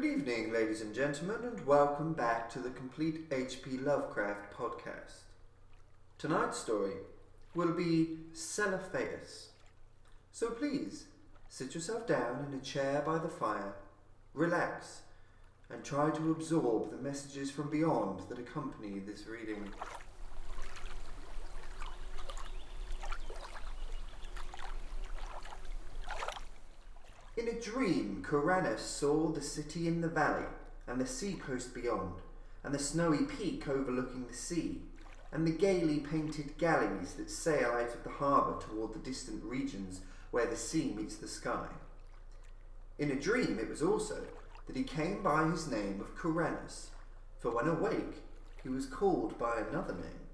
Good evening, ladies and gentlemen, and welcome back to the Complete H.P. Lovecraft podcast. Tonight's story will be Celephais. So please, sit yourself down in a chair by the fire, relax, and try to absorb the messages from beyond that accompany this reading. In a dream, Kuranes saw the city in the valley, and the seacoast beyond, and the snowy peak overlooking the sea, and the gaily painted galleys that sail out of the harbour toward the distant regions where the sea meets the sky. In a dream it was also that he came by his name of Kuranes, for when awake he was called by another name.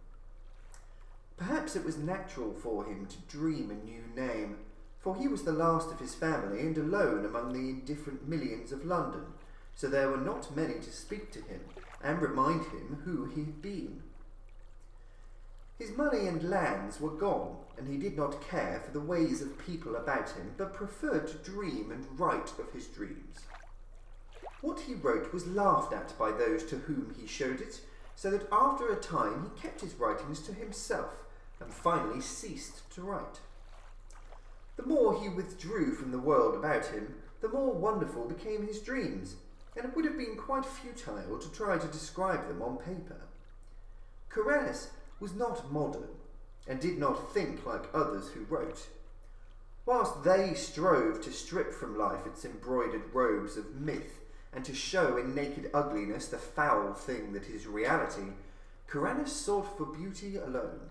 Perhaps it was natural for him to dream a new name, for he was the last of his family and alone among the indifferent millions of London, so there were not many to speak to him and remind him who he had been. His money and lands were gone, and he did not care for the ways of people about him, but preferred to dream and write of his dreams. What he wrote was laughed at by those to whom he showed it, so that after a time he kept his writings to himself, and finally ceased to write. The more he withdrew from the world about him, the more wonderful became his dreams, and it would have been quite futile to try to describe them on paper. Kuranes was not modern, and did not think like others who wrote. Whilst they strove to strip from life its embroidered robes of myth, and to show in naked ugliness the foul thing that is reality, Kuranes sought for beauty alone.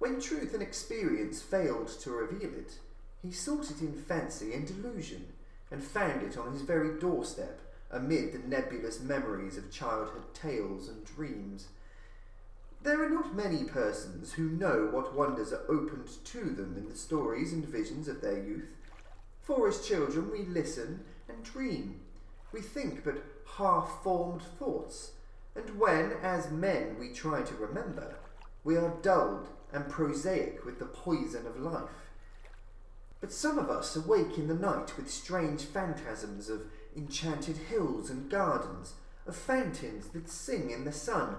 When truth and experience failed to reveal it, he sought it in fancy and delusion, and found it on his very doorstep amid the nebulous memories of childhood tales and dreams. There are not many persons who know what wonders are opened to them in the stories and visions of their youth. For as children we listen and dream. We think but half formed thoughts, and when, as men, we try to remember, we are dulled and prosaic with the poison of life. But some of us awake in the night with strange phantasms of enchanted hills and gardens, of fountains that sing in the sun,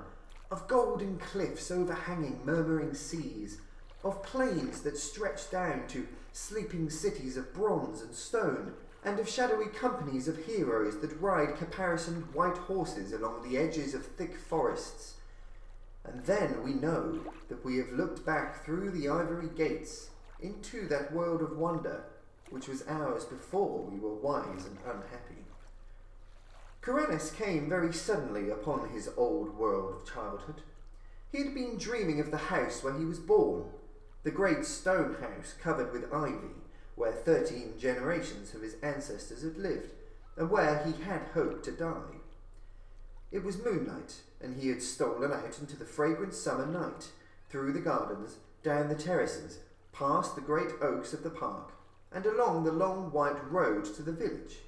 of golden cliffs overhanging murmuring seas, of plains that stretch down to sleeping cities of bronze and stone, and of shadowy companies of heroes that ride caparisoned white horses along the edges of thick forests and then we know that we have looked back through the ivory gates into that world of wonder which was ours before we were wise and unhappy. Kuranes came very suddenly upon his old world of childhood. He had been dreaming of the house where he was born, the great stone house covered with ivy, where thirteen generations of his ancestors had lived, and where he had hoped to die. It was moonlight, and he had stolen out into the fragrant summer night, through the gardens, down the terraces, past the great oaks of the park, and along the long white road to the village.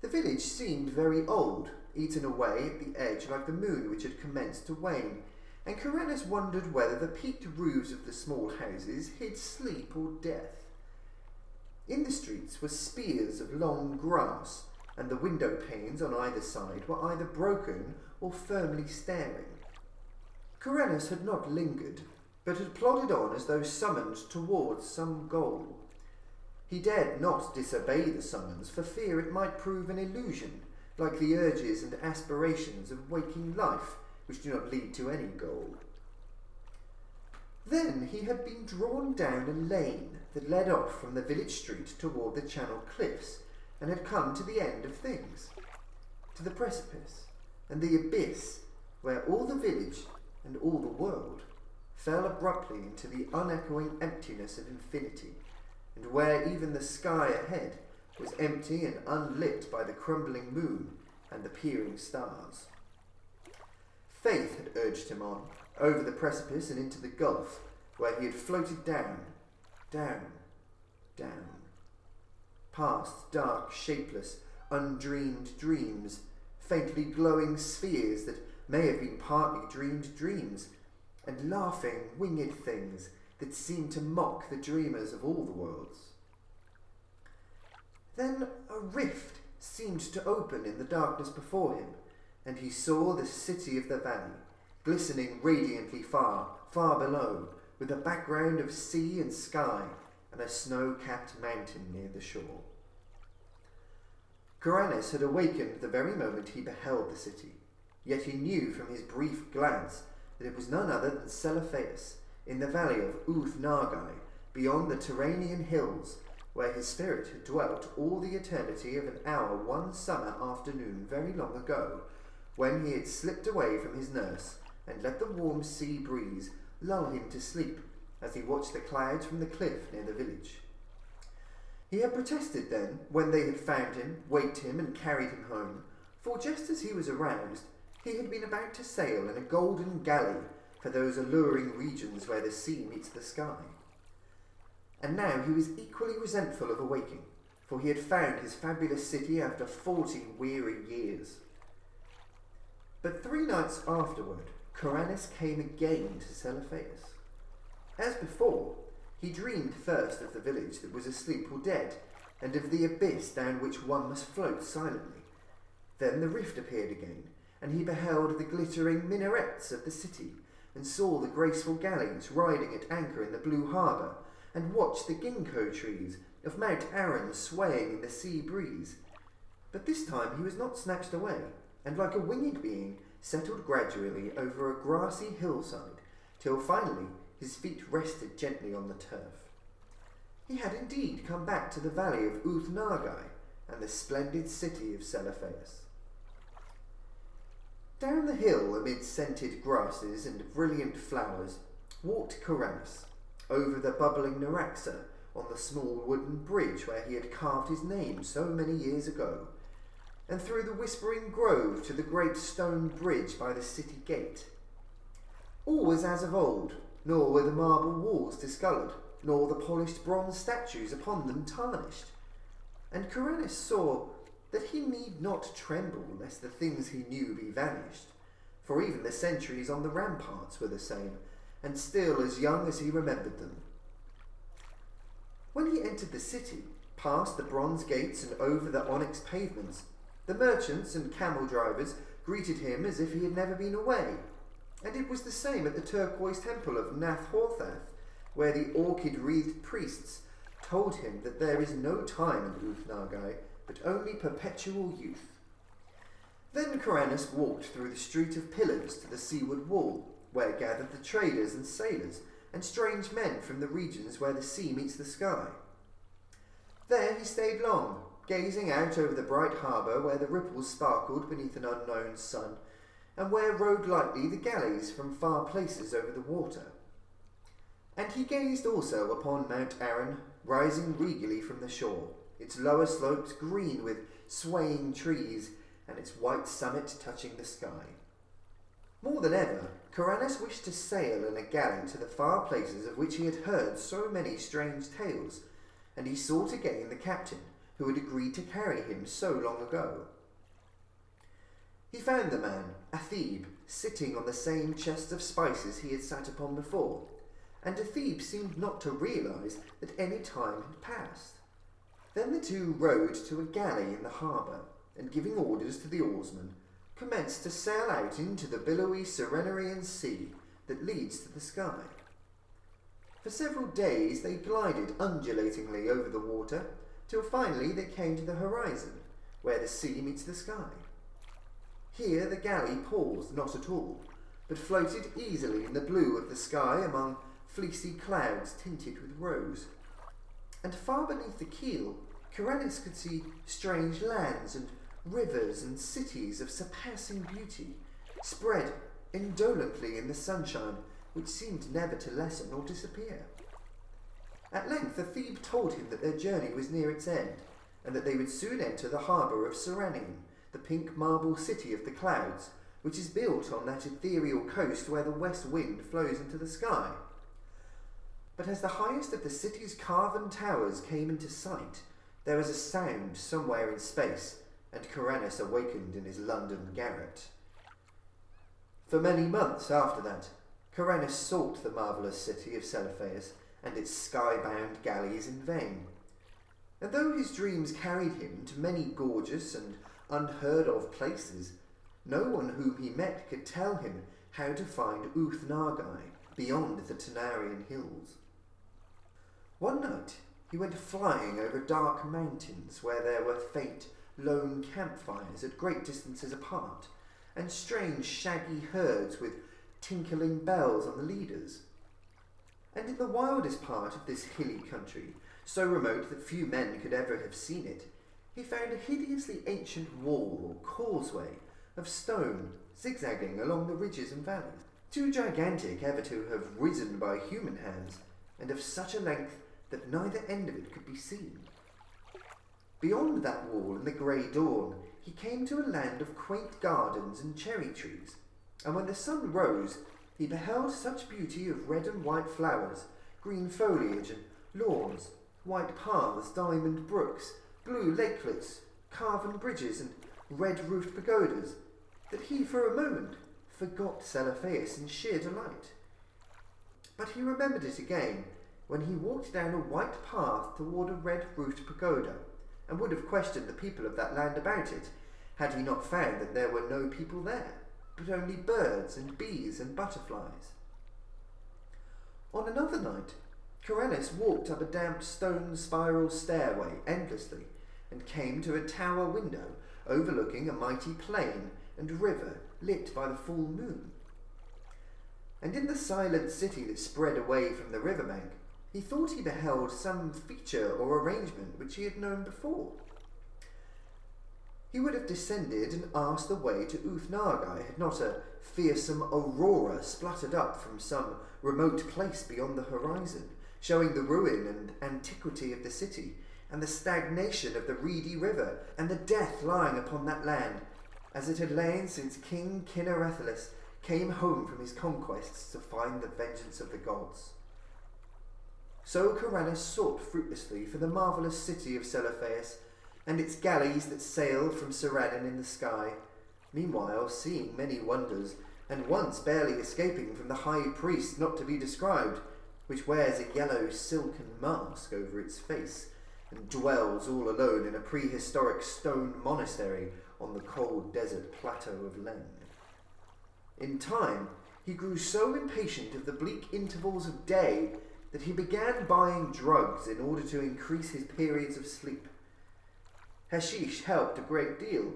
The village seemed very old, eaten away at the edge like the moon which had commenced to wane, and Kuranes wondered whether the peaked roofs of the small houses hid sleep or death. In the streets were spears of long grass, and the window panes on either side were either broken or firmly staring. Kuranes had not lingered, but had plodded on as though summoned towards some goal. He dared not disobey the summons for fear it might prove an illusion, like the urges and aspirations of waking life, which do not lead to any goal. Then he had been drawn down a lane that led off from the village street toward the Channel Cliffs, and had come to the end of things, to the precipice and the abyss where all the village and all the world fell abruptly into the unechoing emptiness of infinity, and where even the sky ahead was empty and unlit by the crumbling moon and the peering stars. Faith had urged him on, over the precipice and into the gulf, where he had floated down, down, down past dark, shapeless, undreamed dreams, faintly glowing spheres that may have been partly dreamed dreams, and laughing, winged things that seemed to mock the dreamers of all the worlds. Then a rift seemed to open in the darkness before him, and he saw the city of the valley, glistening radiantly far, far below, with a background of sea and sky and a snow capped mountain near the shore. Kuranes had awakened the very moment he beheld the city, yet he knew from his brief glance that it was none other than Celephais in the valley of Ooth Nargai, beyond the Turanian hills, where his spirit had dwelt all the eternity of an hour one summer afternoon very long ago, when he had slipped away from his nurse and let the warm sea breeze lull him to sleep as he watched the clouds from the cliff near the village. He had protested then, when they had found him, waked him, and carried him home, for just as he was aroused, he had been about to sail in a golden galley for those alluring regions where the sea meets the sky. And now he was equally resentful of awaking, for he had found his fabulous city after forty weary years. But three nights afterward, Kuranes came again to Celephais. As before, he dreamed first of the village that was asleep or dead, and of the abyss down which one must float silently. Then the rift appeared again, and he beheld the glittering minarets of the city, and saw the graceful galleys riding at anchor in the blue harbour, and watched the ginkgo trees of Mount Aran swaying in the sea breeze. But this time he was not snatched away, and like a winged being, settled gradually over a grassy hillside, till finally his feet rested gently on the turf. He had indeed come back to the valley of Ooth Nargai and the splendid city of Celephais. Down the hill, amid scented grasses and brilliant flowers, walked Kuranes, over the bubbling Naraxa on the small wooden bridge where he had carved his name so many years ago, and through the whispering grove to the great stone bridge by the city gate. All was as of old, nor were the marble walls discoloured, nor the polished bronze statues upon them tarnished. And Kuranes saw that he need not tremble lest the things he knew be vanished, for even the sentries on the ramparts were the same, and still as young as he remembered them. When he entered the city, past the bronze gates and over the onyx pavements, the merchants and camel drivers greeted him as if he had never been away and it was the same at the turquoise temple of Nath Horthath, where the orchid wreathed priests told him that there is no time in Ooth Nargai, but only perpetual youth. Then Kuranes walked through the street of pillars to the seaward wall, where gathered the traders and sailors, and strange men from the regions where the sea meets the sky. There he stayed long, gazing out over the bright harbour where the ripples sparkled beneath an unknown sun, and where rode lightly the galleys from far places over the water. And he gazed also upon Mount Aran, rising regally from the shore, its lower slopes green with swaying trees, and its white summit touching the sky. More than ever, Kuranes wished to sail in a galley to the far places of which he had heard so many strange tales, and he sought again the captain who had agreed to carry him so long ago. He found the man, Athebe, sitting on the same chest of spices he had sat upon before, and Athebe seemed not to realize that any time had passed. Then the two rowed to a galley in the harbour, and giving orders to the oarsmen, commenced to sail out into the billowy Serenarian sea that leads to the sky. For several days they glided undulatingly over the water, till finally they came to the horizon, where the sea meets the sky. Here the galley paused not at all, but floated easily in the blue of the sky among fleecy clouds tinted with rose. And far beneath the keel, Kuranes could see strange lands and rivers and cities of surpassing beauty, spread indolently in the sunshine, which seemed never to lessen or disappear. At length, the Thebe told him that their journey was near its end, and that they would soon enter the harbour of Serannian, the pink marble city of the clouds, which is built on that ethereal coast where the west wind flows into the sky. But as the highest of the city's carven towers came into sight, there was a sound somewhere in space, and Kuranes awakened in his London garret. For many months after that, Kuranes sought the marvellous city of Celephais and its sky-bound galleys in vain. And though his dreams carried him to many gorgeous and unheard of places, no one whom he met could tell him how to find Ooth Nargai beyond the Tanarian hills. One night he went flying over dark mountains where there were faint, lone campfires at great distances apart, and strange shaggy herds with tinkling bells on the leaders. And in the wildest part of this hilly country, so remote that few men could ever have seen it, he found a hideously ancient wall or causeway of stone zigzagging along the ridges and valleys, too gigantic ever to have risen by human hands, and of such a length that neither end of it could be seen. Beyond that wall in the grey dawn, he came to a land of quaint gardens and cherry trees, and when the sun rose, he beheld such beauty of red and white flowers, green foliage and lawns, white paths, diamond brooks, blue lakelets, carven bridges, and red roofed pagodas, that he for a moment forgot Celephais in sheer delight. But he remembered it again when he walked down a white path toward a red roofed pagoda, and would have questioned the people of that land about it, had he not found that there were no people there, but only birds and bees and butterflies. On another night, Kuranes walked up a damp stone spiral stairway endlessly, and came to a tower window overlooking a mighty plain and river lit by the full moon. And in the silent city that spread away from the river bank, he thought he beheld some feature or arrangement which he had known before. He would have descended and asked the way to Ooth had not a fearsome aurora spluttered up from some remote place beyond the horizon, showing the ruin and antiquity of the city, and the stagnation of the reedy river, and the death lying upon that land, as it had lain since King Kynaratholis came home from his conquests to find the vengeance of the gods. So Kuranes sought fruitlessly for the marvellous city of Celephais and its galleys that sail from Serannian in the sky, meanwhile seeing many wonders, and once barely escaping from the high priest not to be described, which wears a yellow silken mask over its face, and dwells all alone in a prehistoric stone monastery on the cold desert plateau of Leng. In time, he grew so impatient of the bleak intervals of day that he began buying drugs in order to increase his periods of sleep. Hashish helped a great deal,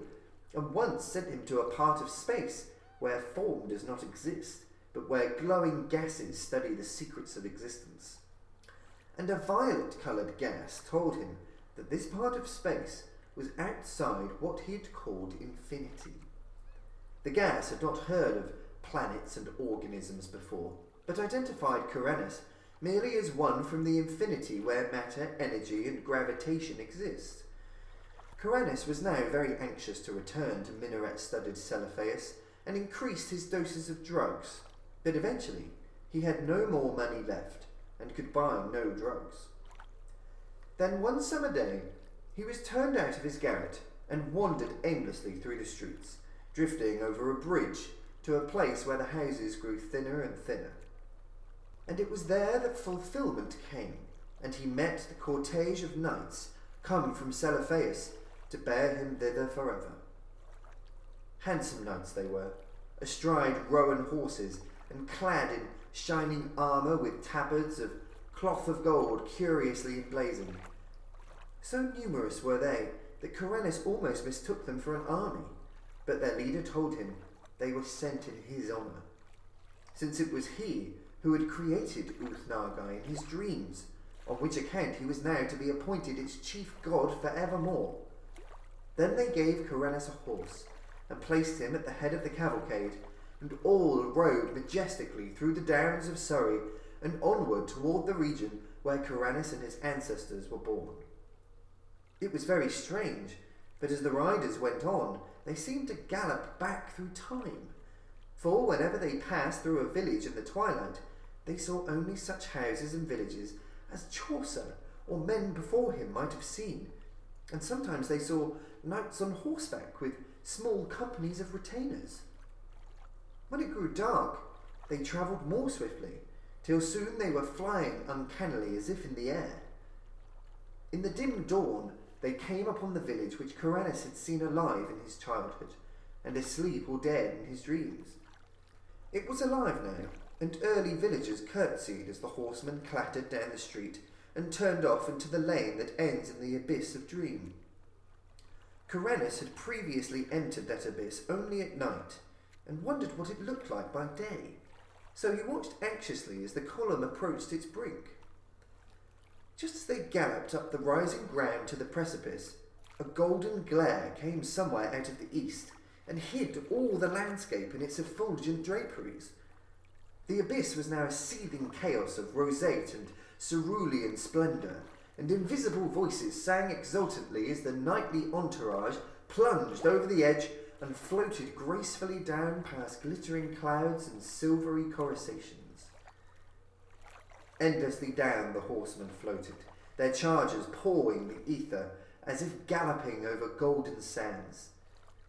and once sent him to a part of space where form does not exist, but where glowing gases study the secrets of existence. And a violet coloured gas told him that this part of space was outside what he had called infinity. The gas had not heard of planets and organisms before, but identified Kuranes merely as one from the infinity where matter, energy, and gravitation exist. Kuranes was now very anxious to return to minaret studded Celephais and increased his doses of drugs, but eventually he had no more money left and could buy no drugs. Then one summer day he was turned out of his garret and wandered aimlessly through the streets, drifting over a bridge to a place where the houses grew thinner and thinner. And it was there that fulfilment came, and he met the cortege of knights come from Celephais to bear him thither forever. Handsome knights they were, astride roan horses, and clad in shining armour with tabards of cloth of gold curiously emblazoned. So numerous were they that Kuranes almost mistook them for an army, but their leader told him they were sent in his honour, since it was he who had created Ooth-Nargai in his dreams, on which account he was now to be appointed its chief god for evermore. Then they gave Kuranes a horse, and placed him at the head of the cavalcade, and all rode majestically through the downs of Surrey and onward toward the region where Kuranes and his ancestors were born. It was very strange, but as the riders went on, they seemed to gallop back through time. For whenever they passed through a village in the twilight, they saw only such houses and villages as Chaucer or men before him might have seen, and sometimes they saw knights on horseback with small companies of retainers. When it grew dark, they travelled more swiftly, till soon they were flying uncannily as if in the air. In the dim dawn, they came upon the village which Kuranes had seen alive in his childhood, and asleep or dead in his dreams. It was alive now, and early villagers curtsied as the horsemen clattered down the street and turned off into the lane that ends in the abyss of dream. Kuranes had previously entered that abyss only at night, and wondered what it looked like by day, so he watched anxiously as the column approached its brink. Just as they galloped up the rising ground to the precipice, a golden glare came somewhere out of the east and hid all the landscape in its effulgent draperies. The abyss was now a seething chaos of roseate and cerulean splendour, and invisible voices sang exultantly as the knightly entourage plunged over the edge and floated gracefully down past glittering clouds and silvery coruscations. Endlessly down the horsemen floated, their chargers pawing the ether as if galloping over golden sands.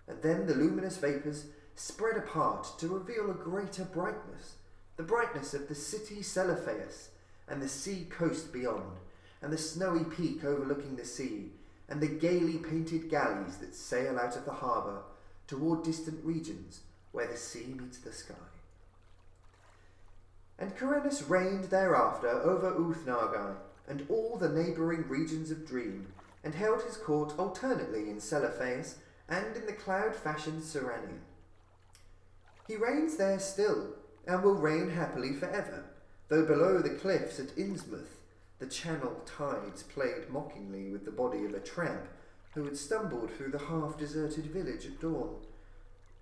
And then the luminous vapours spread apart to reveal a greater brightness, the brightness of the city Celephais and the sea coast beyond, and the snowy peak overlooking the sea, and the gaily painted galleys that sail out of the harbour toward distant regions where the sea meets the sky. And Kuranes reigned thereafter over Ooth-Nargai and all the neighbouring regions of Dream, and held his court alternately in Celephais and in the cloud-fashioned Serannian. He reigns there still, and will reign happily forever, though below the cliffs at Innsmouth the channel tides played mockingly with the body of a tramp who had stumbled through the half-deserted village at dawn,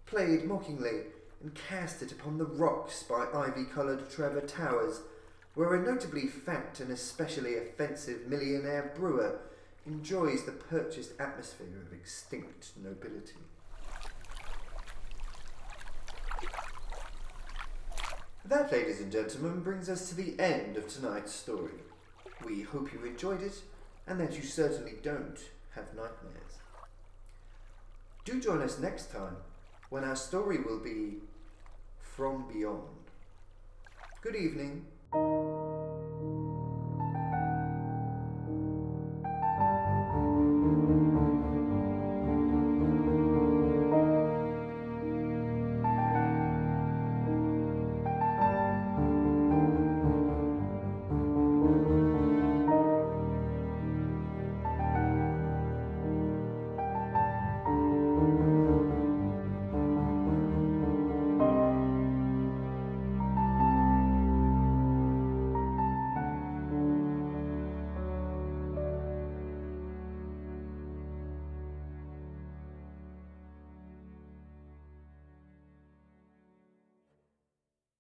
played mockingly and cast it upon the rocks by ivy-coloured Trevor Towers, where a notably fat and especially offensive millionaire brewer enjoys the purchased atmosphere of extinct nobility. That, ladies and gentlemen, brings us to the end of tonight's story. We hope you enjoyed it and that you certainly don't have nightmares. Do join us next time when our story will be From Beyond. Good evening.